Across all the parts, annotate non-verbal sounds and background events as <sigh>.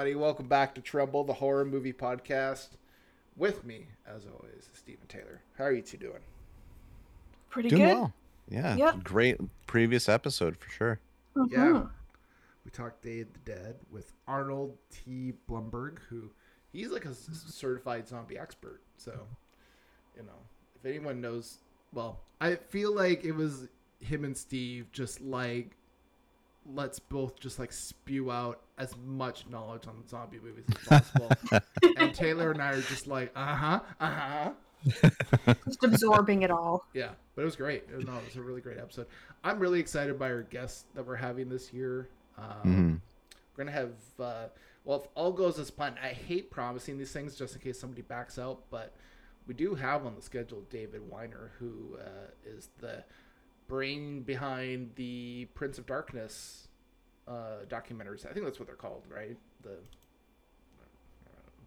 Everybody. Welcome back to Tremble, the horror movie podcast. With me, as always, is Stephen Taylor. How are you two doing? Pretty Doing good. well. Yeah. Yep. Great previous episode for sure. Mhm. Yeah. We talked Day of the Dead with Arnold T. Blumberg, who he's like a certified zombie expert. So, you know, if anyone knows, well, I feel like it was him and Steve just like let's both just like spew out as much knowledge on zombie movies as possible. <laughs> and Taylor and I are just like, uh huh, uh huh. <laughs> <laughs> Just absorbing it all. Yeah, but it was great. It was, no, it was a really great episode. I'm really excited by our guests that we're having this year. Um, Mhm. We're gonna have, uh, well, if all goes as planned. I hate promising these things just in case somebody backs out, but we do have on the schedule David Weiner, who uh, is the brain behind the Prince of Darkness uh, documentaries. I think that's what they're called, right? The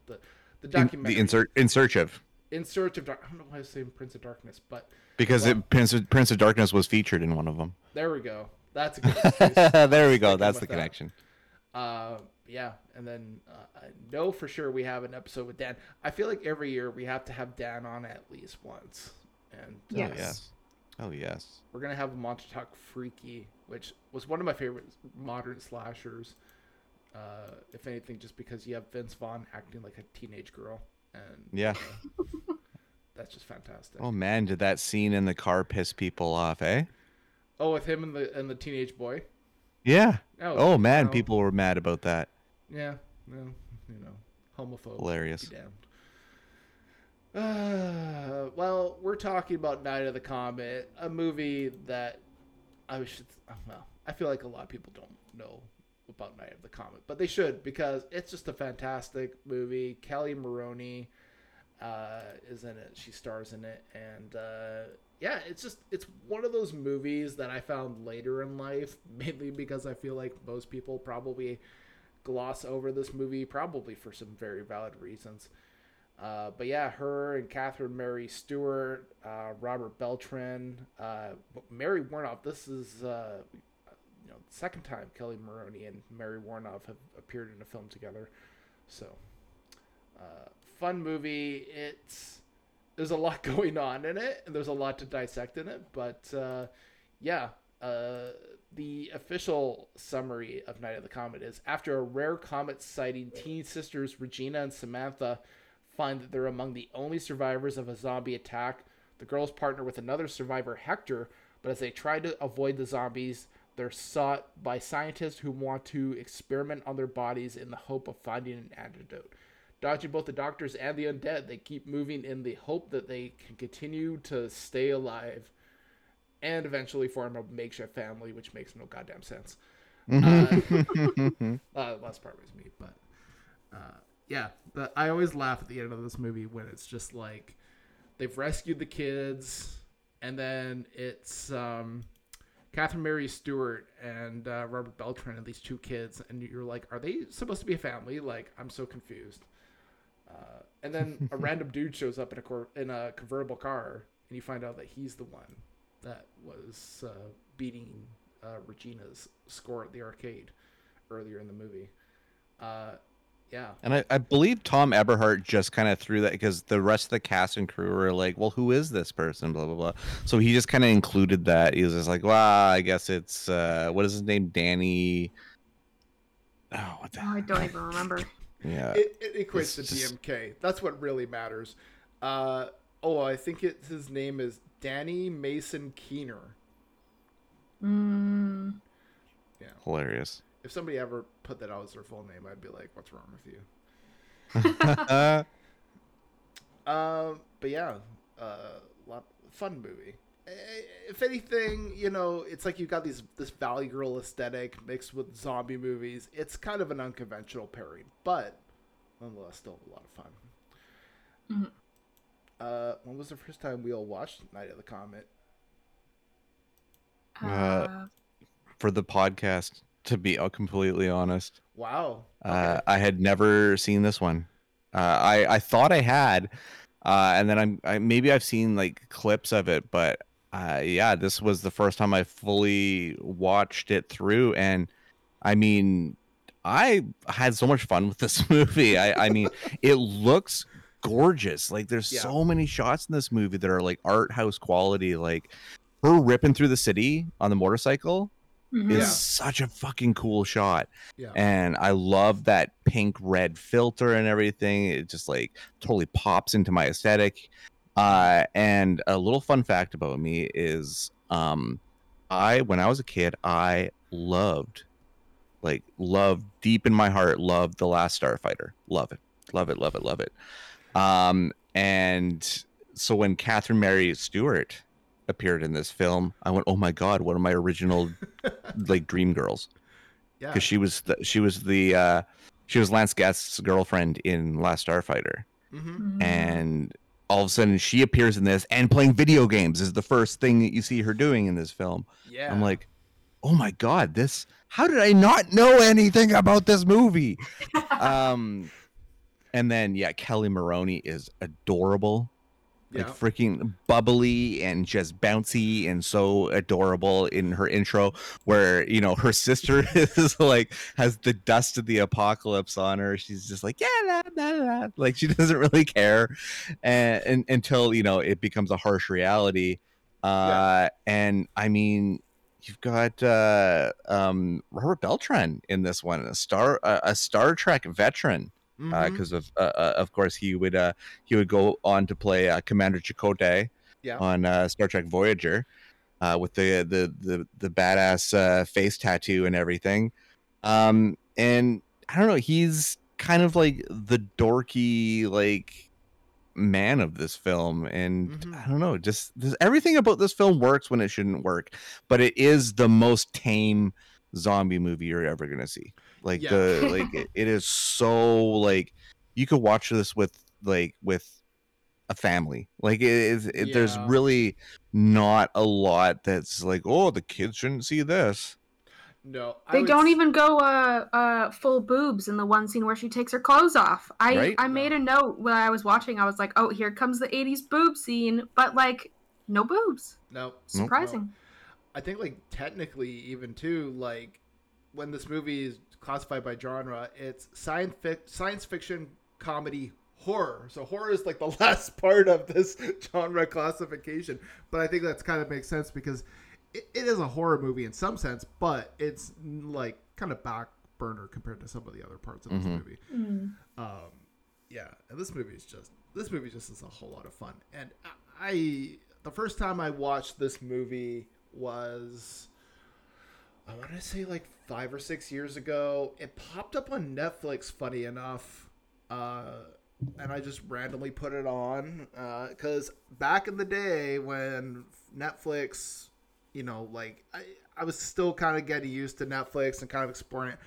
the the In, documentary the in, search, in search of in search of dark. I don't know why I was saying Prince of Darkness, but because Well- it, Prince, of, Prince of Darkness was featured in one of them. There we go. That's a <laughs> good there we go. That's with the that. connection. uh, yeah, and then uh, I know for sure we have an episode with Dan. I feel like every year we have to have Dan on at least once, and uh, Yes. Oh yes. Oh yes. we're gonna have on to talk Freaky, which was one of my favorite modern slashers. Uh, if anything, just because you have Vince Vaughn acting like a teenage girl, and Yeah. uh, <laughs> that's just fantastic. Oh man, did that scene in the car piss people off? Eh? Oh, with him and the and the teenage boy. Yeah. Oh, Oh man, people were mad about that. Yeah, well, you know, homophobe. Hilarious. Damned. Uh, <sighs> well, we're talking about Night of the Comet, a movie that I should. Well, I feel like a lot of people don't know about Night of the Comet, but they should because it's just a fantastic movie. Kelli Maroney uh, is in it; she stars in it, and uh, yeah, it's just it's one of those movies that I found later in life, <laughs> mainly because I feel like most people probably gloss over this movie, probably for some very valid reasons. Uh, but yeah, her and Catherine Mary Stewart, uh, Robert Beltran, uh, Mary Woronov. This is uh, you know the second time Kelli Maroney and Mary Woronov have appeared in a film together. So uh, fun movie. It's there's a lot <laughs> going on in it, and there's a lot to dissect in it. But uh, yeah, uh, the official summary of Night of the Comet is after a rare comet sighting, teen sisters Regina and Samantha find that they're among the only survivors of a zombie attack. The girls partner with another survivor, Hector, but as they try to avoid the zombies, they're sought by scientists who want to experiment on their bodies in the hope of finding an antidote. Dodging both the doctors and the undead, they keep moving in the hope that they can continue to stay alive and eventually form a makeshift family, which makes no goddamn sense. Uh, <laughs> <laughs> uh, last part was me, but uh, yeah, but I always laugh at the end of this movie when it's just like they've rescued the kids, and then it's um, Catherine Mary Stewart and uh, Robert Beltran and these two kids, and you're like, are they supposed to be a family? Like, I'm so confused. Uh, and then a <laughs> random dude shows up in a cor- in a convertible car, and you find out that he's the one that was uh, beating uh, Regina's score at the arcade earlier in the movie. Yeah, And I, I believe Thom Eberhardt just kind of threw that because the rest of the cast and crew were like, "Well, who is this person?" Blah blah blah. So he just kind of included that. He was just like, "Well, I guess it's uh, what is his name, Danny." Oh, what the? Oh, I don't even remember. <laughs> Yeah. it, it equates to just- DMK. That's what really matters. Uh, oh, I think it, his name is Danny Mason Keener. Mm, Yeah. Hilarious. If somebody ever put that out as their full name, I'd be like, "What's wrong with you?" uh, <laughs> Um, but yeah, uh, lot, fun movie. if anything, you know, it's like you've got these this Valley Girl aesthetic mixed with zombie movies. It's kind of an unconventional pairing, but nonetheless, still a lot of fun. Mhm. Uh, when was the first time we all watched Night of the Comet? Uh, Uh, For the podcast, to be completely honest, Wow. uh, I had never seen this one. Uh, I I thought I had, uh, and then I'm I, maybe I've seen like clips of it, but uh, yeah, this was the first time I fully watched it through, and I mean, I had so much fun with this <laughs> movie. I I mean, it looks gorgeous. Like there's Yeah. so many shots in this movie that are like art house quality. Like her ripping through the city on the motorcycle mhm. is Yeah. such a fucking cool shot yeah. and I love that pink red filter and everything. It just like totally pops into my aesthetic. Uh, and a little fun fact about me is, um, I when I was a kid, I loved, like, loved deep in my heart, loved the Last Starfighter. Love it, love it, love it, love it. Um, and so when Catherine Mary Stewart appeared in this film, I went, "Oh my god, one of my original <laughs> like dream girls." yeah. because she was the, she was the uh, she was Lance Guest's girlfriend in Last Starfighter, hmm Mhm. and all of a sudden she appears in this and playing video games is the first thing that you see her doing in this film. Yeah. I'm like, oh my god, this! How did I not know anything about this movie? <laughs> um, and then yeah, Kelli Maroney is adorable like yeah. freaking bubbly and just bouncy and so adorable in her intro where you know her sister <laughs> is like has the dust of the apocalypse on her she's just like yeah la, la, la. like she <laughs> doesn't really care and, and until you know it becomes a harsh reality uh and i mean you've got uh um robert beltran in this one a star a, a star trek veteran. Because of uh, uh, of course he would uh, he would go on to play uh, Commander Chakotay Yeah. on uh, Star Trek Voyager uh, with the the the the badass uh, face tattoo and everything. Um, and I don't know, he's kind of like the dorky like man of this film and Mhm. i don't know just this, everything about this film works when it shouldn't work but it is the most tame zombie movie you're ever gonna see like Yeah. the like it, <laughs> it is so like you could watch this with like with a family like it is it, there's really not a lot that's like oh the kids shouldn't see this no. I They would don't s- even go uh, uh, full boobs in the one scene where she takes her clothes off. I Right? I made a note when I was watching. I was like, oh, here comes the '80s boob scene, but like, no boobs. No. no. Surprising. I think like technically even too like when this movie is classified by genre, it's science fic- science fiction comedy horror. So horror is like the <laughs> last part of this genre classification. But I think that's kind of makes sense because it, it is a horror movie in some sense, but it's like kind of back burner compared to some of the other parts of this Mhm. movie. Mm. Um, yeah, and this movie is just this movie just is a whole lot of fun. And I, I the first time I watched this movie was I want to say like five or six years ago. It popped up on Netflix. Funny enough, uh, and I just randomly put it on because back in the day when Netflix, you know, like I, I was still kind of getting used to Netflix and kind of exploring it.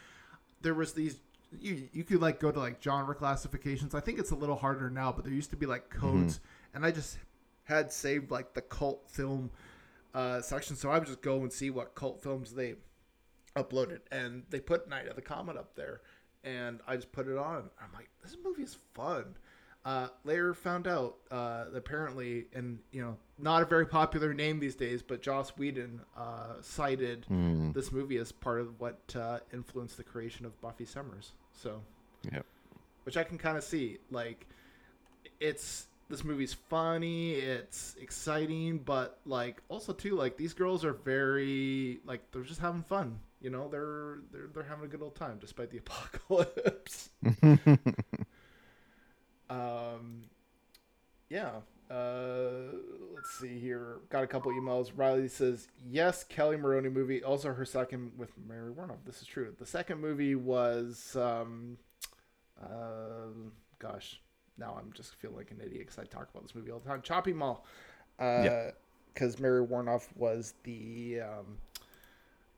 There was these you you could like go to like genre classifications. I think it's a little harder now, but there used to be like codes, and I just had saved like the cult film uh, section, so I would just go and see what cult films they uploaded, and they put Night of the Comet up there, and I just put it on. I'm like, this movie is fun. Uh, later found out uh, apparently, and you know, not a very popular name these days, but Joss Whedon uh, cited Hmm. this movie as part of what uh, influenced the creation of Buffy Summers. So, Yep. which I can kind of see. Like, it's this movie's funny, it's exciting, but like also too like these girls are very like they're just having fun. You know, they're they're they're having a good old time despite the <laughs> apocalypse. <laughs> Um, yeah. Uh, let's see here. Got a couple emails. Riley says, "Yes, Kelli Maroney movie. Also, her second with Mary Woronov. This is true. The second movie was, um, uh, gosh, now I'm just feeling like an idiot because I talk about this movie all the time. Chopping Mall. Uh, Yeah. because Mary Woronov was the um,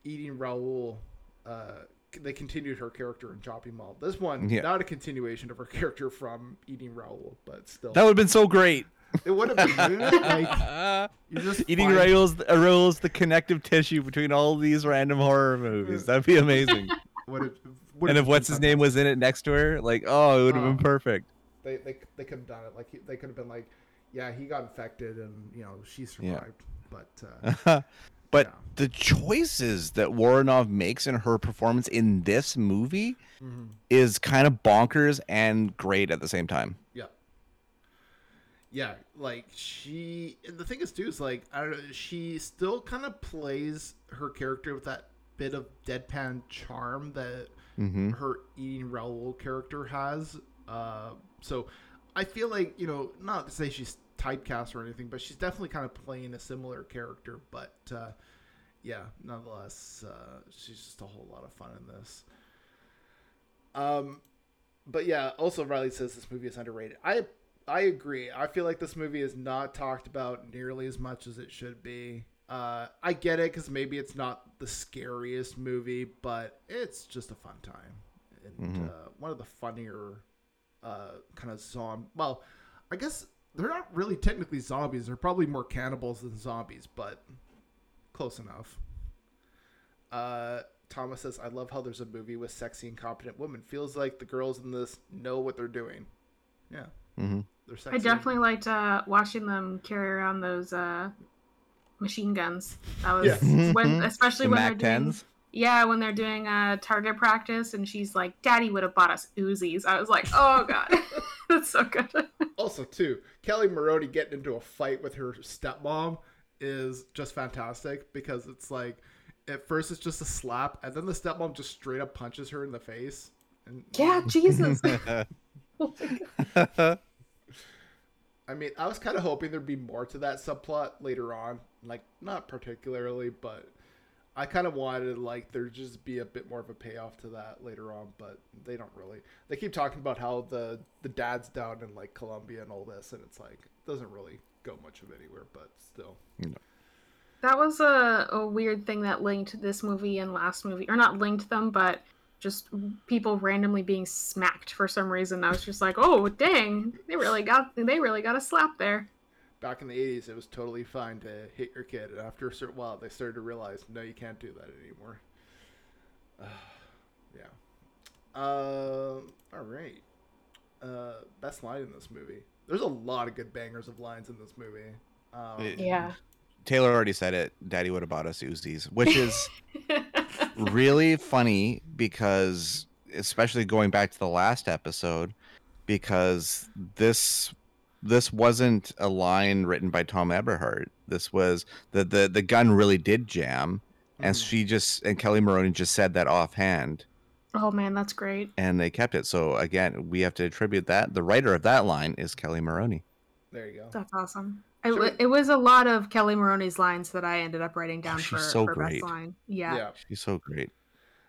eating Raoul. Uh, they continued her character in Chopping Mall. This one, Yeah. not a continuation of her character from Eating Raoul, but still, That would have been so great. it would have been good. <laughs> Like you just Eating find- Raoul's Raoul's the connective tissue between all these random horror movies. That'd be amazing. would have- would and if what's been his name was in it next to her, like, oh, it would have Oh. been perfect. They they they could have done it. Like they could have been like, yeah, he got infected and you know she survived, but uh, <laughs> but Yeah. the choices that Woronov makes in her performance in this movie mhm. is kind of bonkers and great at the same time. Yeah. Yeah, like she and the thing is too is like I don't know, she still kind of plays her character with that bit of deadpan charm that Mm-hmm. her eating Raoul character has. Uh so I feel like, you know, not to say she's typecast or anything, but she's definitely kind of playing a similar character, but uh yeah, nonetheless, uh she's just a whole lot of fun in this. Um but yeah, also Riley says this movie is underrated. I I agree. I feel like this movie is not talked about nearly as much as it should be. Uh, I get it because maybe it's not the scariest movie, but it's just a fun time and Mhm. uh, one of the funnier uh, kind of zombie. Well, I guess they're not really technically zombies. They're probably more cannibals than zombies, but close enough. Uh, Thomas says, "I love how there's a movie with sexy and competent women. Feels like the girls in this know what they're doing. Yeah, Mm-hmm. they're sexy. I definitely liked uh, watching them carry around those uh, machine guns. That was Yeah. when, especially The when Mac they're doing, yeah, when they're doing uh, target practice, and she's like, "Daddy would have bought us Uzis." I was like, "Oh god, <laughs> <laughs> that's so good." Also, too, Kelli Maroney getting into a fight with her stepmom is just fantastic because it's like at first it's just a slap, and then the stepmom just straight up punches her in the face. And yeah, <laughs> Jesus. <laughs> Oh. I mean, I was kind of hoping there'd be more to that subplot later on. Like, not particularly, but I kind of wanted like there just be a bit more of a payoff to that later on. But they don't really. They keep talking about how the the dad's down in like Colombia and all this, and it's like it doesn't really go much of anywhere. But still, That was a, a weird thing that linked this movie and last movie, or not linked them, but just people randomly being smacked for some reason. I was just like, oh dang, they really got they really got a slap there. Back in the '80s, it was totally fine to hit your kid, and after a certain while, they started to realize, no, you can't do that anymore. <sighs> yeah. Um. all right. Uh, best line in this movie. There's a lot of good bangers of lines in this movie. Um, It- Yeah. Taylor already said it. Daddy would have bought us Uzis, which is <laughs> really funny because, especially going back to the last episode, because this this wasn't a line written by Thom Eberhardt. This was the the the gun really did jam, and mhm. she just and Kelli Maroney just said that offhand, oh man, that's great. and they kept it. So again, we have to attribute that. The writer of that line is Kelli Maroney. There you go. That's awesome. It, Sure. wa- it was a lot of Kelli Maroney's lines that I ended up writing down Oh, she's for, so for great. best line. Yeah. Yeah. She's so great.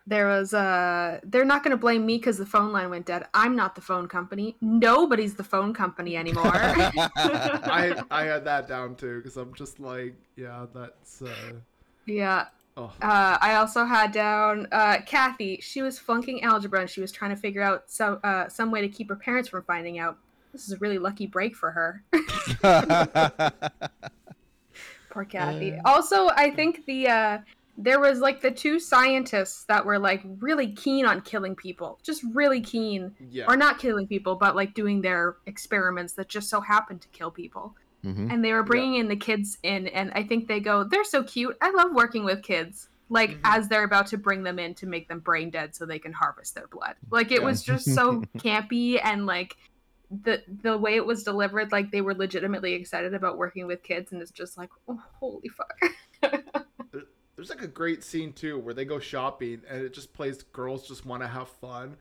There was uh they're not gonna blame me because the phone line went dead. I'm not the phone company. Nobody's the phone company anymore. <laughs> I <laughs> I had that down too because I'm just like, yeah, that's. Uh, yeah. oh, Uh, I also had down uh, Kathy. She was flunking algebra and she was trying to figure out some uh, some way to keep her parents from finding out. This is a really lucky break for her. <laughs> Poor Kathy. Uh. also, I think the uh, there was like the two scientists that were like really keen on killing people, just really keen, yeah. or not killing people, but like doing their experiments that just so happened to kill people. Mhm. And they were bringing in the kids in, and I think they go, "They're so cute. I love working with kids." Like Mhm. as they're about to bring them in to make them brain dead so they can harvest their blood. Like it Yeah. was just so <laughs> campy and like the the way it was delivered, like they were legitimately excited about working with kids, and it's just like, oh, holy fuck. <laughs> There- There's like a great scene too where they go shopping and it just plays girls just want to have fun.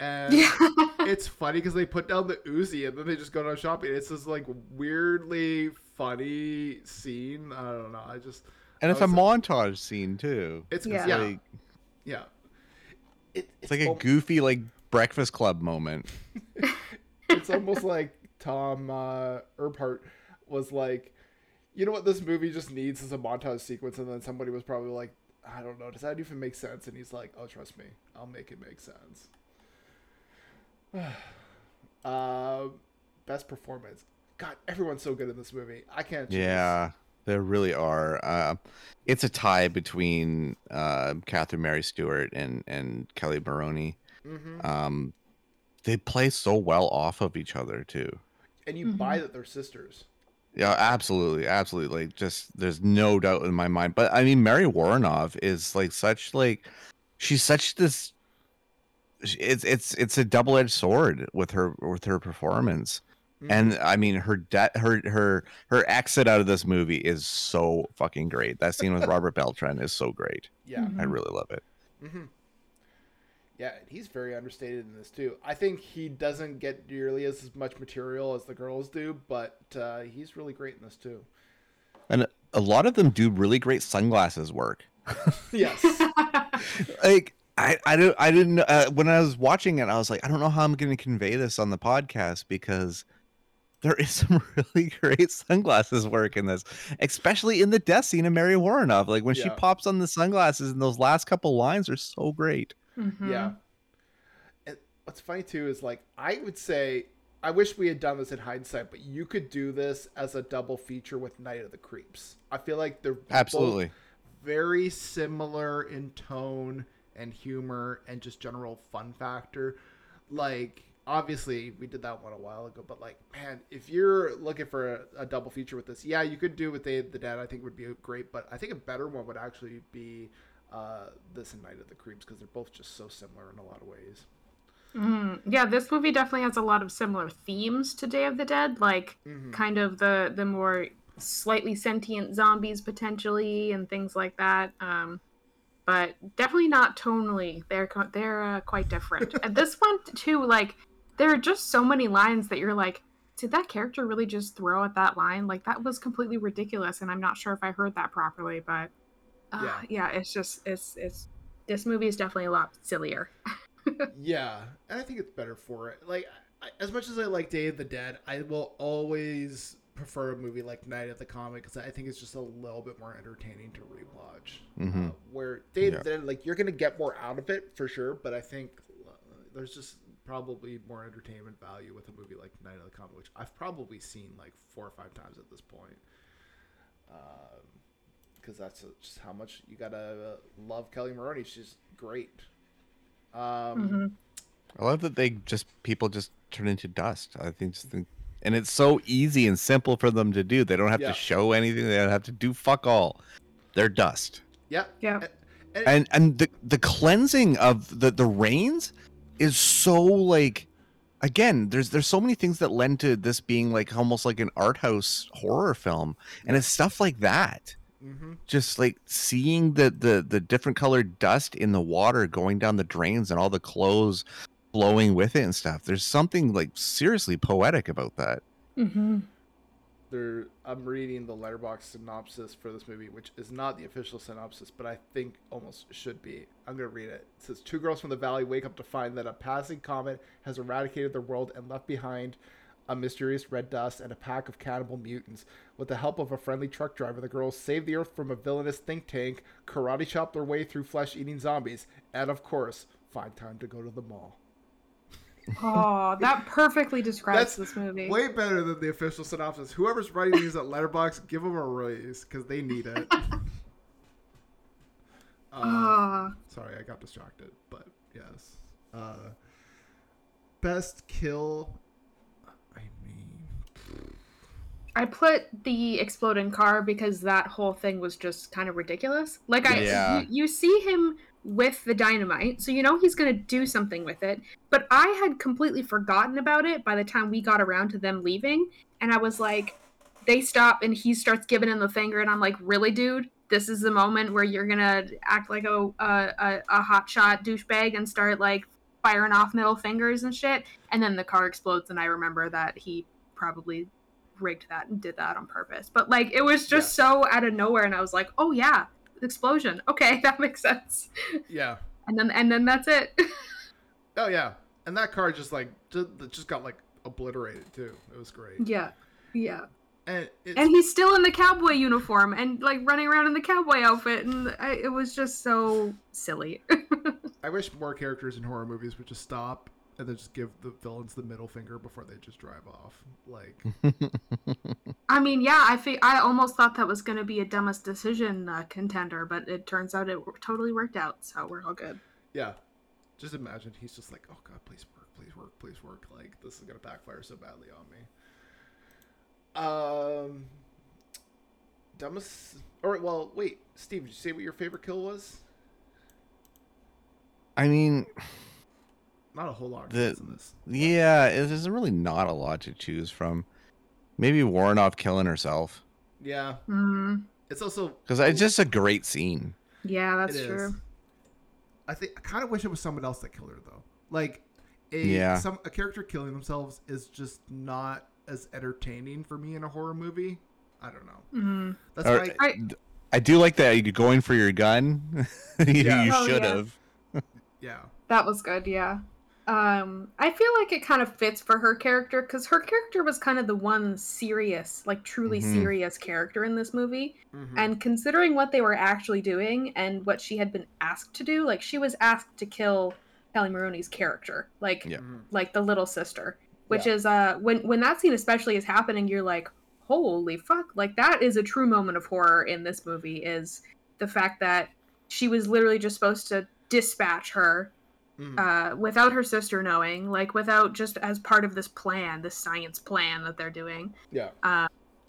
And yeah. <laughs> it's funny because they put down the Uzi and then they just go down shopping. It's this like weirdly funny scene. I don't know. I just and it's a Also- montage scene too. it's Yeah. yeah Like, yeah. It, it's like a goofy like Breakfast Club moment. <laughs> it's almost like Tom uh, Eberhardt was like, You know what this movie just needs is a montage sequence, and then somebody was probably like, I don't know, does that even make sense? And he's like, Oh, trust me, I'll make it make sense. <sighs> uh, best performance. God, everyone's so good in this movie. I can't. Choose. Yeah, there really are. Uh, it's a tie between uh, Catherine Mary Stewart and and Kelli Maroney. hmm Um, they play so well off of each other too. And you buy that they're sisters. Yeah, absolutely, absolutely. Like, just there's no doubt in my mind. But I mean, Mary Woronov is like such like she's such this. It's it's it's a double edged sword with her with her performance, Mhm. and I mean her debt her her her exit out of this movie is so fucking great. That scene with <laughs> Robert Beltran is so great. yeah. I really love it. hmm Yeah, he's very understated in this too. I think he doesn't get nearly as much material as the girls do, but uh, he's really great in this too. And a lot of them do really great sunglasses work. <laughs> <laughs> yes. like I, I don't I didn't uh, when I was watching it I was like I don't know how I'm going to convey this on the podcast because there is some <laughs> really great sunglasses work in this especially in the death scene of Mary Woronov like when she pops on the sunglasses and those last couple lines are so great Mhm. Yeah. And what's funny too is like I would say I wish we had done this in hindsight, but you could do this as a double feature with Night of the Creeps. I feel like they're both absolutely very similar in tone and humor and just general fun factor. Like, obviously, we did that one a while ago, but like, man, if you're looking for a, a double feature with this, yeah, you could do with Day of the Dead. I think would be great, but I think a better one would actually be uh, this and Night of the Creeps because they're both just so similar in a lot of ways. Mhm. Yeah, this movie definitely has a lot of similar themes to Day of the Dead, like Mhm. kind of the the more slightly sentient zombies potentially and things like that. Um, but definitely not tonally. They're they're uh, quite different. <laughs> and this one too, like there are just so many lines that you're like, did that character really just throw at that line? Like that was completely ridiculous, and I'm not sure if I heard that properly. But uh, Yeah. yeah, it's just it's it's this movie is definitely a lot sillier. <laughs> yeah, and I think it's better for it. Like, I, as much as I like Day of the Dead, I will always prefer a movie like Night of the Comet because I think it's just a little bit more entertaining to rewatch. Mhm. Uh, where Day of the Dead, like, you're gonna get more out of it for sure, but I think uh, there's just probably more entertainment value with a movie like Night of the Comet, which I've probably seen like four or five times at this point. Because that's just how much you gotta uh, love Kelli Maroney. She's great. Um, Mhm. I love that they just people just turn into dust I think just think and it's so easy and simple for them to do they don't have Yeah. to show anything they don't have to do fuck all they're dust Yeah. Yeah. And, and and the the cleansing of the the rains is so like again there's there's so many things that lend to this being like almost like an art house horror film and it's stuff like that hmm just like seeing the the the different colored dust in the water going down the drains and all the clothes flowing with it and stuff there's something like seriously poetic about that Mhm. there, I'm reading the Letterboxd synopsis for this movie, which is not the official synopsis, but I think almost should be. I'm gonna read it. It says two girls from the valley wake up to find that a passing comet has eradicated their world and left behind a mysterious red dust and a pack of cannibal mutants. With the help of a friendly truck driver, the girls save the earth from a villainous think tank, karate chop their way through flesh-eating zombies, and of course, find time to go to the mall. Oh, that perfectly describes That's this movie. Way better than the official synopsis. Whoever's writing these at Letterboxd, give them a raise because they need it. <laughs> uh, Ah. sorry, I got distracted, but yes. Uh, best kill. I mean, I put the exploding car because that whole thing was just kind of ridiculous. Like I Yeah. you, you see him with the dynamite, so you know he's going to do something with it. But I had completely forgotten about it by the time we got around to them leaving, and I was like they stop and he starts giving him the finger and I'm like, "Really, dude? This is the moment where you're going to act like a a a, a hotshot douchebag and start like firing off middle fingers and shit." And then the car explodes and I remember that he probably rigged that and did that on purpose. But like it was just so out of nowhere and I was like, "Oh yeah, explosion. Okay, <laughs> that makes sense." yeah. And then and then that's it. <laughs> Oh yeah, and that car just like just, just got like obliterated too. It was great. yeah. Yeah. and and he's still in the cowboy uniform and like running around in the cowboy outfit, and I, it was just so silly. <laughs> I wish more characters in horror movies would just stop and then just give the villains the middle finger before they just drive off. Like, <laughs> I mean, yeah, I think I almost thought that was going to be a dumbest decision uh, contender, but it turns out it totally worked out, so we're all good. yeah, just imagine he's just like, oh god, please work, please work, please work. Like, this is gonna backfire so badly on me. Um, dumbest. All right, well, wait, Steve, did you say what your favorite kill was? I mean, Not a whole lot of The- in this. yeah, there's really not a lot to choose from. Maybe Woronov killing herself Yeah, Mm, it's also because it's just a great scene. yeah, that's It is. true. I think I kind of wish it was someone else that killed her though. Like a Yeah. some a character killing themselves is just not as entertaining for me in a horror movie. I don't know. Mm. That's Or- why I- I do like that you're going for your gun. <laughs> you Yeah. you Oh, should yeah. have. yeah. That was good, yeah. Um, I feel like it kind of fits for her character because her character was kind of the one serious, like truly Mhm. serious character in this movie. Mhm. And considering what they were actually doing and what she had been asked to do, like she was asked to kill Kelli Maroney's character, like Yeah. Mhm. like the little sister, which Yeah. is uh when when that scene especially is happening, you're like, holy fuck! Like that is a true moment of horror in this movie. Is the fact that she was literally just supposed to dispatch her Mhm. uh, without her sister knowing, like without just as part of this plan, this science plan that they're doing. yeah.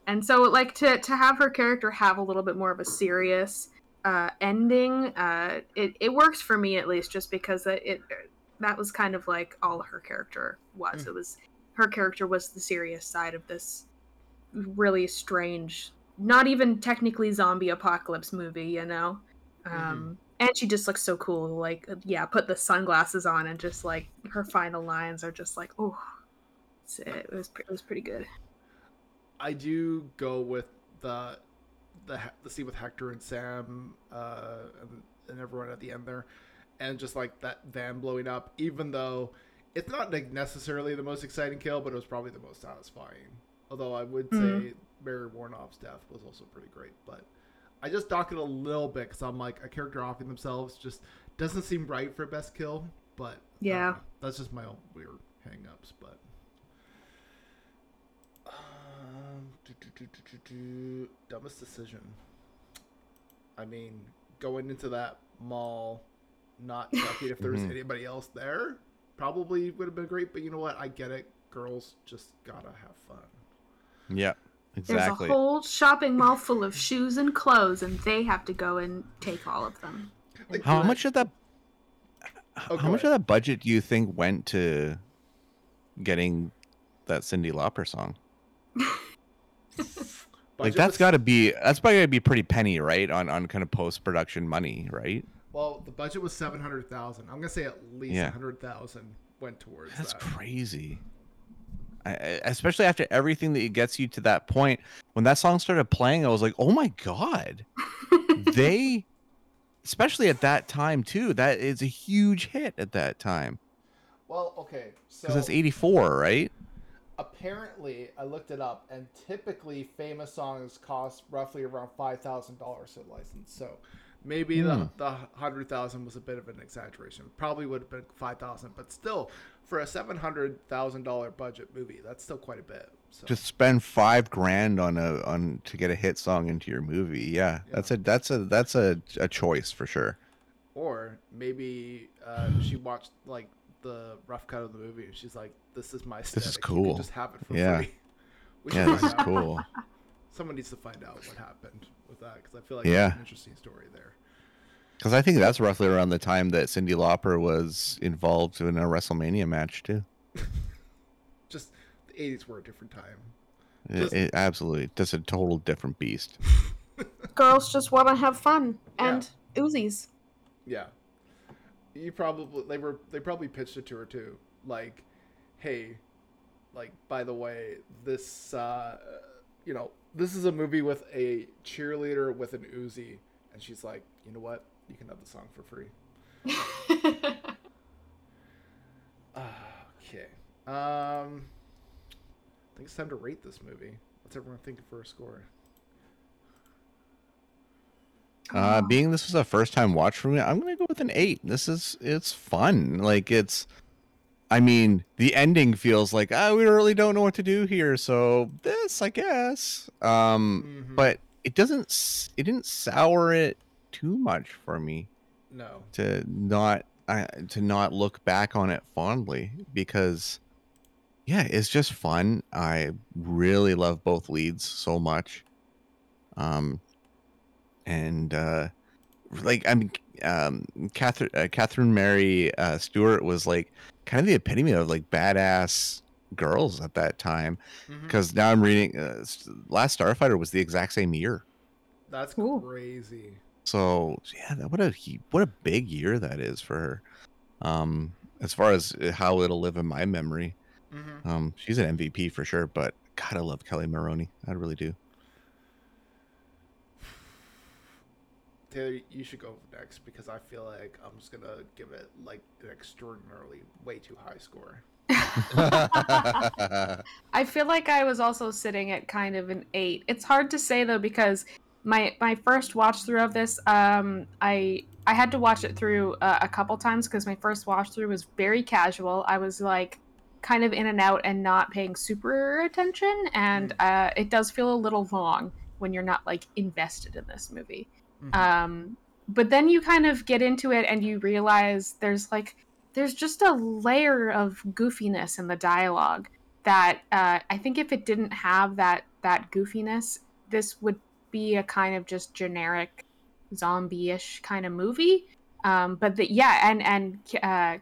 And so, like to to have her character have a little bit more of a serious uh, ending, uh, it it works for me at least, just because it, it that was kind of like all her character was. Mm. It was her character was the serious side of this really strange, not even technically zombie apocalypse movie, you know. Um, and she just looks so cool. Like, yeah, put the sunglasses on and just like her final lines are just like, oh, it's- it was it was pretty good. I do go with the the he- the scene with Hector and Sam uh, and, and everyone at the end there, and just like that van blowing up. Even though it's not like necessarily the most exciting kill, but it was probably the most satisfying. Although I would say Mhm. Mary Woronov's death was also pretty great, but I just dock it a little bit because I'm like a character offing themselves just doesn't seem right for a best kill. But Yeah. know. that's just my own weird hang-ups. But um, do, do, do, do, do, do. dumbest decision. I mean, going into that mall, not <laughs> checking if there was Mhm. anybody else there, probably would have been great. But you know what? I get it. Girls just gotta have fun. Yeah, There's a whole shopping mall full of shoes and clothes, and they have to go and take all of them. Like, How much of that? Oh, how go much of that budget do you think went to getting that Cyndi Lauper song? <laughs> Like that's got to be that's probably got to be pretty penny, right? On on kind of post production money, right? Well, the budget was seven hundred thousand. I'm gonna say at least a Yeah. hundred thousand went towards That's that. crazy. I, especially after everything that gets you to that point. When that song started playing, I was like, "Oh my god!" <laughs> they, especially at that time too, that is a huge hit at that time Well, okay, so because that's '84, right? apparently I looked it up, and typically famous songs cost roughly around five thousand dollars to license. So maybe Hmm. the the hundred thousand was a bit of an exaggeration. Probably would have been five thousand, but still, for a seven hundred thousand dollar budget movie, that's still quite a bit. So To spend five grand on a on to get a hit song into your movie, yeah, Yeah. that's a that's a that's a, a choice for sure. Or maybe uh, she watched like the rough cut of the movie and she's like, "This is my aesthetic. is You can cool. just have it for Yeah. free." <laughs> Yeah, this is cool. Someone needs to find out what happened with that because I feel like Yeah. there's an interesting story there. Because I think that's roughly around the time that Cyndi Lauper was involved in a WrestleMania match too. <laughs> Just the '80s were a different time. Just- it absolutely, just a total different beast. <laughs> Girls just want to have fun and Uzis. Yeah, you probably they were they probably pitched it to her too. Like, hey, like by the way, this uh, you know this is a movie with a cheerleader with an Uzi, and she's like, you know what, you can have the song for free. <laughs> Okay. Um, I think it's time to rate this movie. What's everyone thinking for a score? Uh, being this was a first time watch for me, I'm gonna go with an eight. This is it's fun. Like it's, I mean, the ending feels like ah, we really don't know what to do here. So this, I guess. Um, Mhm. but it doesn't. It didn't sour it too much for me no. to not uh, to not look back on it fondly because yeah, it's just fun. I really love both leads so much. Um, and uh, like I mean, um, Catherine uh, Catherine Mary uh, Stewart was like kind of the epitome of like badass girls at that time. Because now I'm reading uh, Last Starfighter was the exact same year. That's Ooh. crazy. So yeah, that what a what a big year that is for her. Um, as far as uh, how it'll live in my memory, hmm um, she's an MVP for sure. But God, I love Kelli Maroney. I really do. Taylor, you should go next because I feel like I'm just gonna give it like an extraordinarily way too high score. <laughs> I feel like I was also sitting at kind of an eight. It's hard to say though because my my first watch through of this, um, I I had to watch it through uh, a couple times because my first watch through was very casual. I was like kind of in and out and not paying super attention, and uh, it does feel a little long when you're not like invested in this movie. Mhm. Um, but then you kind of get into it and you realize there's like there's just a layer of goofiness in the dialogue that uh, I think if it didn't have that that goofiness, this would be a kind of just generic zombie-ish kind of movie. Um, but the, yeah, and and uh,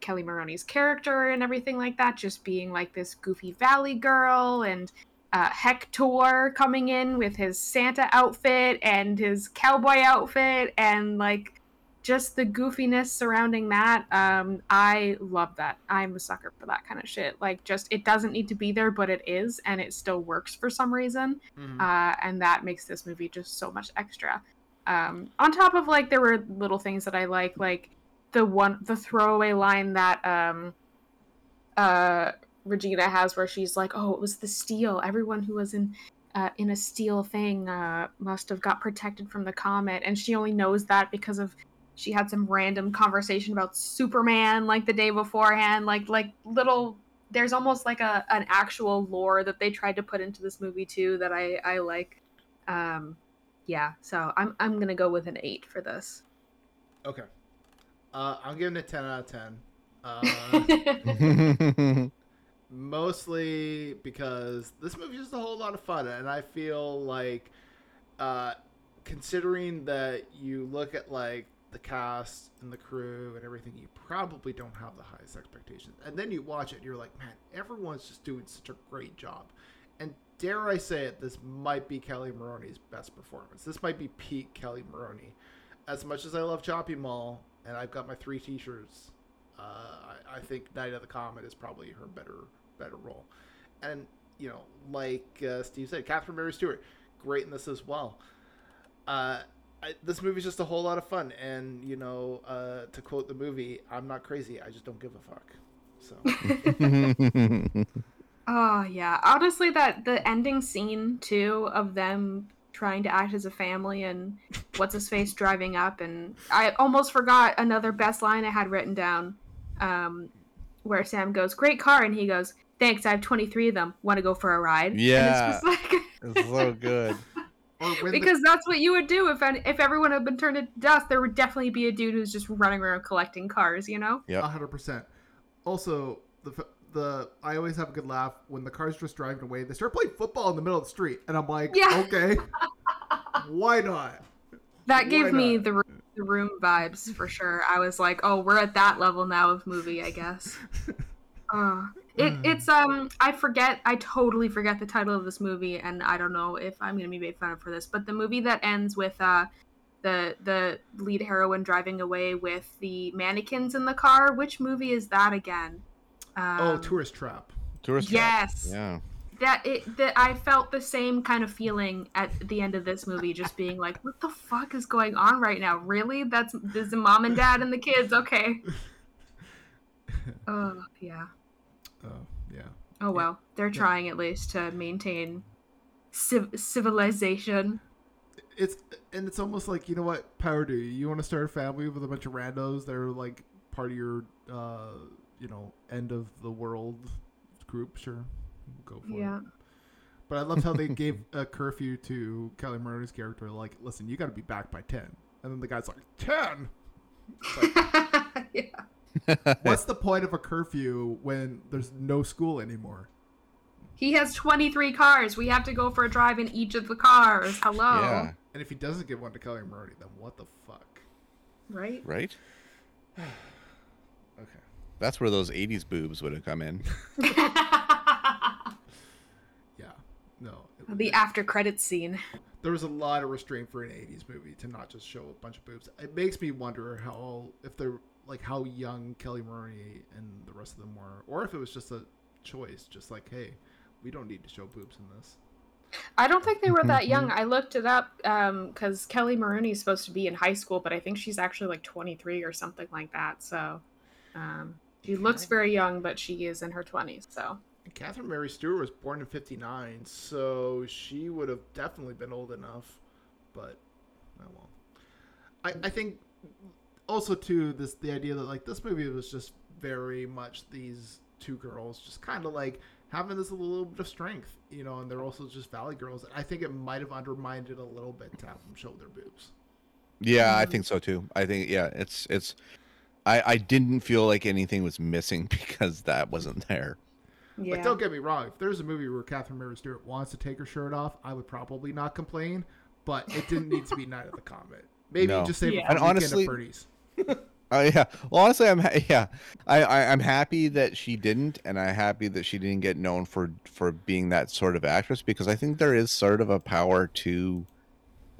Kelli Maroney's character and everything like that, just being like this goofy valley girl and uh, Hector coming in with his Santa outfit and his cowboy outfit and like just the goofiness surrounding that. Um, I love that. I'm a sucker for that kind of shit. Like, just it doesn't need to be there, but it is, and it still works for some reason. Mm-hmm. Uh, and that makes this movie just so much extra. Um, on top of like, there were little things that I like, like the one, the throwaway line that um, uh, Regina has where she's like, "Oh, it was the steel. Everyone who was in uh, in a steel thing uh, must have got protected from the comet," and she only knows that because of she had some random conversation about Superman like the day beforehand. Like like little, there's almost like a an actual lore that they tried to put into this movie too that I I like. Um, yeah, so I'm I'm gonna go with an eight for this. Okay. Uh, I'm giving it 10 out of 10. Uh, <laughs> <laughs> <laughs> mostly because this movie is a whole lot of fun, and I feel like, uh, considering that you look at like the cast and the crew and everything, you probably don't have the highest expectations. And then you watch it, and you're like, man, everyone's just doing such a great job. And dare I say it, this might be Kelli Maroney's best performance. This might be peak Kelli Maroney. As much as I love Chopping Mall, and I've got my three T-shirts, uh, I, I think Night of the Comet is probably her better better role. And you know, like uh, Steve said, Catherine Mary Stewart, great in this as well. Uh, I, this movie's just a whole lot of fun, and you know, uh, to quote the movie, "I'm not crazy. I just don't give a fuck." So. Oh <laughs> <laughs> yeah, honestly, that the ending scene too of them trying to act as a family and what's his face driving up, and I almost forgot another best line I had written down, um, where Sam goes, "Great car," and he goes, "Thanks, I have twenty three of them. Want to go for a ride?" Yeah. and it's just like. <laughs> it's so good. <laughs> Or when the- because that's what you would do if if everyone had been turned into dust. There would definitely be a dude who's just running around collecting cars, you know. Yep. hundred percent. Also, the the I always have a good laugh when the car's just driving away. They start playing football in the middle of the street, and I'm like, Yeah. okay, <laughs> why not? That Why gave me not? the room, the room vibes for sure. I was like, oh, we're at that level now of movie, I guess. Uh, it, it's um I forget I totally forget the title of this movie and I don't know if I'm gonna be made fun of for this, but the movie that ends with uh the the lead heroine driving away with the mannequins in the car. Which movie is that again? Um, oh, tourist trap. Tourist trap. Yes. Yeah. that it that I felt the same kind of feeling at the end of this movie, just being like, "What the fuck is going on right now? Really? That's this is the mom and dad and the kids? Okay." <laughs> Oh yeah. Oh yeah. Oh well, they're trying at least to maintain civ- civilization. It's and it's almost like you know what power do you? You want to start a family with a bunch of randos that are like part of your uh you know end of the world group. Sure, go for Yeah. it. But I loved how they <laughs> gave a curfew to Kelli Maroney's character. Like, listen, you got to be back by ten, and then the guy's like, ten. <laughs> yeah. <laughs> What's the point of a curfew when there's no school anymore? He has 23 cars. We have to go for a drive in each of the cars. Hello. Yeah. And if he doesn't give one to Kelli Maroney, then what the fuck? Right? Right. <sighs> Okay. That's where those '80s boobs would have come in. <laughs> Yeah. No. it- the after credits scene. there was a lot of restraint for an 80s movie to not just show a bunch of boobs. It makes me wonder how if they're like how young Kelli Maroney and the rest of them were, or if it was just a choice, just like, hey, we don't need to show boobs in this. I don't think they were that young. I looked it up because Kelli Maroney is supposed to be in high school, but I think she's actually like 23 or something like that. So um, she looks very young, but she is in her 20s. So Catherine Mary Stewart was born in 59, so she would have definitely been old enough, but oh well. I, I think also too this the idea that like this movie was just very much these two girls just kind of like having this little bit of strength, you know, and they're also just valley girls. I think it might have undermined it a little bit to have them show their boobs. Yeah, I think so too. I think yeah, it's it's. I I didn't feel like anything was missing <laughs> because that wasn't there. yeah. Like, don't get me wrong. If there's a movie where Catherine Mary Stewart wants to take her shirt off, I would probably not complain. But it didn't need to be Night of the Comet. Maybe No. just save Yeah. it for And Weekend honestly- at Bernie's. <laughs> Oh yeah. Well, honestly, I'm ha- <laughs> yeah. I, I I'm happy that she didn't, and I'm happy that she didn't get known for for being that sort of actress because I think there is sort of a power to,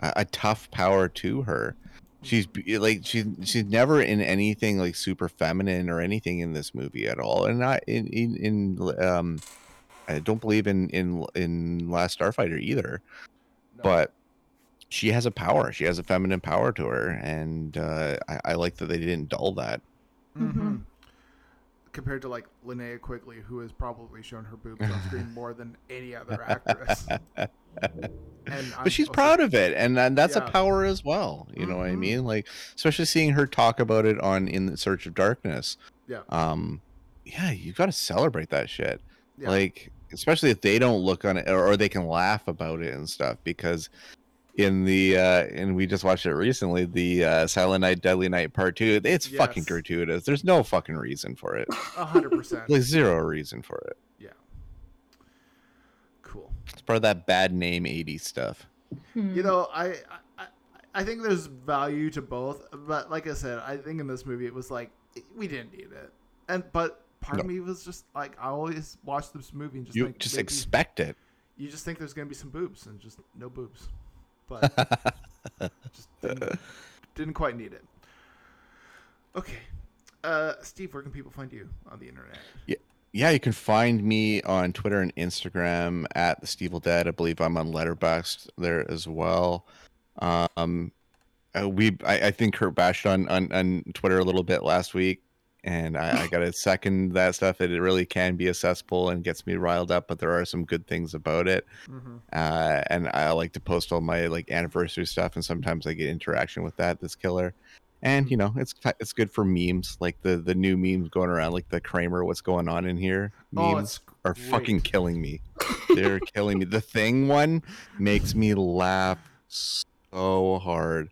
a, a tough power to her. She's like she's she's never in anything like super feminine or anything in this movie at all, and not in in, in um, I don't believe in in in Last Starfighter either No. but she has a power. She has a feminine power to her, and uh, I, I like that they didn't dull that. hmm Compared to like Linnea Quigley, who has probably shown her boobs on screen <laughs> more than any other actress. And I'm but she's also- proud of it, and, and that's Yeah. a power as well. You know what I Mhm. mean? Like, especially seeing her talk about it on In the Search of Darkness. Yeah. Um, yeah, you got to celebrate that shit. Yeah. Like, especially if they don't look on it, or, or they can laugh about it and stuff, because in the uh and we just watched it recently the uh silent night deadly night part two it's fucking gratuitous there's no fucking reason for it <laughs> A hundred percent. like zero reason for it Yeah. Cool. It's part of that bad name 80s stuff. Hmm. You know, I, I I think there's value to both, but like I said, I think in this movie it was like we didn't need it, and but part of me was just like I always watch this movie and just You think just maybe- expect it. you just think there's gonna be some boobs and just no boobs, but <laughs> just didn't, didn't quite need it. Okay, uh, Steve, where can people find you on the internet? yeah, Yeah, you can find me on Twitter and Instagram at the Steve Dead. I believe I'm on Letterboxd there as well. Um, uh, we I, I think Kurt bashed on, on on Twitter a little bit last week, and I, I <laughs> got to second that stuff. That it really can be a cesspool and gets me riled up, but there are some good things about it. Mm-hmm. uh, and I like to post all my like anniversary stuff, and sometimes I get interaction with that. This killer, and you know, it's it's good for memes, like the the new memes going around, like the Kramer, what's going on in here Oh, memes it's are great. fucking killing me. They're <laughs> killing me. The thing one makes me laugh so hard.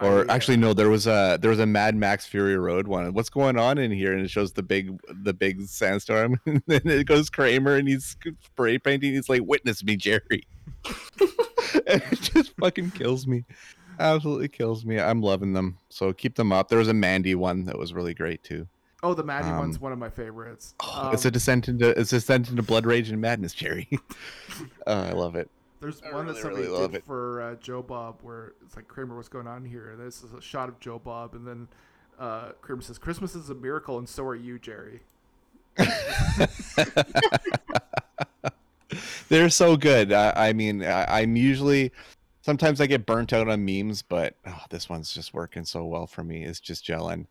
Or I, uh, actually, no. There was a there was a Mad Max Fury Road one. What's going on in here? And it shows the big the big sandstorm. <laughs> and then it goes Kramer, and he's spray painting. He's like, "Witness me, Jerry." <laughs> and it just fucking kills me. Absolutely kills me. I'm loving them. So keep them up. There was a Mandy one that was really great too. Oh, the Mandy Um, one's one of my favorites. Oh, it's a Um, descent into it's a descent into blood rage and madness, Jerry. <laughs> uh, I love it. There's I one really, that somebody really did it. for uh, Joe Bob where it's like Kramer, what's going on here? And this is a shot of Joe Bob, and then uh, Kramer says, "Christmas is a miracle, and so are you, Jerry." <laughs> They're so good. I, I mean, I, I'm usually sometimes I get burnt out on memes, but oh, this one's just working so well for me. It's just gelling.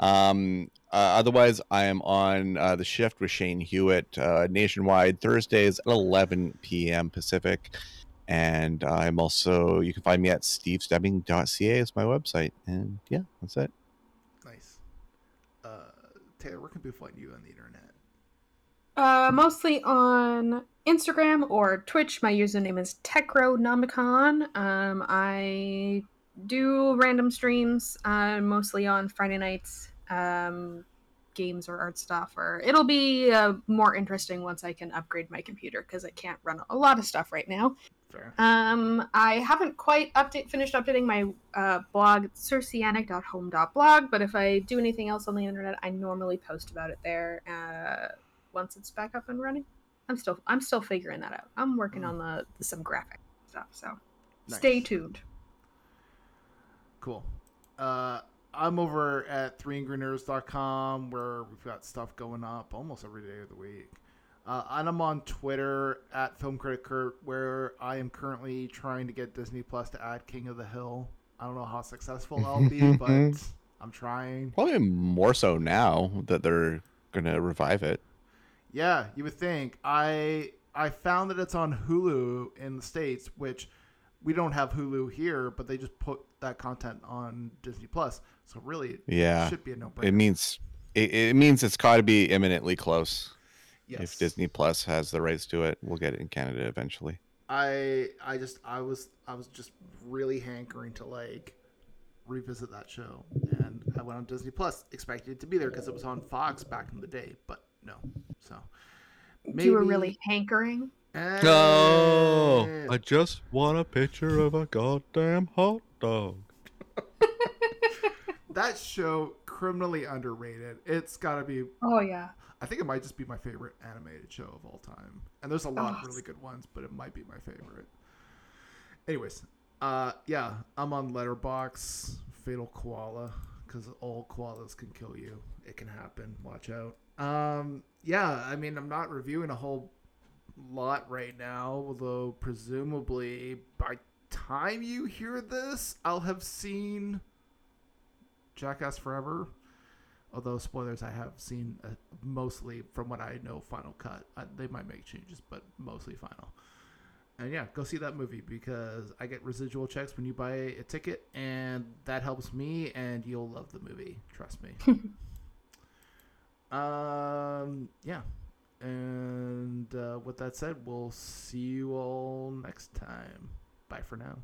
Um, uh, otherwise, I am on uh, the shift with Shane Hewitt uh, nationwide Thursdays at 11 p.m. Pacific. And I'm also, you can find me at stevestebbing.ca is my website. And yeah, that's it. Nice. Uh, Taylor, where can people find you on the internet? Uh, mostly on Instagram or Twitch. My username is Techronomicon. Um, I do random streams, uh, mostly on Friday nights, um, games or art stuff. Or it'll be uh, more interesting once I can upgrade my computer because I can't run a lot of stuff right now. Fair. Um, I haven't quite update finished updating my uh, blog, circeanic.home.blog, but if I do anything else on the internet, I normally post about it there. Uh, once it's back up and running. I'm still I'm still figuring that out. I'm working on the some graphic stuff, so stay tuned. Cool. Uh, I'm over at 3angrynerds.com where we've got stuff going up almost every day of the week. Uh, and I'm on Twitter at Film Critic Kurt, where I am currently trying to get Disney Plus to add King of the Hill. I don't know how successful I'll be, <laughs> but I'm trying. Probably more so now that they're going to revive it. Yeah, you would think. I I found that it's on Hulu in the states, which we don't have Hulu here, but they just put that content on Disney Plus. So really, it Yeah. should be a no-brainer. It means it, it means it's got to be imminently close. yes. If Disney Plus has the rights to it, we'll get it in Canada eventually. I I just I was I was just really hankering to like revisit that show, and I went on Disney Plus, expecting it to be there because it was on Fox back in the day, but no. So maybe... You were really hankering. Eh, Oh, I just want a picture of a goddamn hot dog. <laughs> that show criminally underrated. It's got to be. Oh yeah. I think it might just be my favorite animated show of all time. And there's a lot Oh. of really good ones, but it might be my favorite. Anyways, uh, yeah, I'm on Letterboxd, Fatal Koala, because all koalas can kill you. It can happen. Watch out. Um, yeah, I mean, I'm not reviewing a whole lot right now, although presumably by time you hear this, I'll have seen Jackass Forever. Although spoilers, I have seen uh, mostly from what I know, Final Cut. Uh, they might make changes, but mostly Final. And yeah, go see that movie because I get residual checks when you buy a ticket, and that helps me, and you'll love the movie. Trust me. <laughs> um, yeah. And uh, with that said, we'll see you all next time. Bye for now.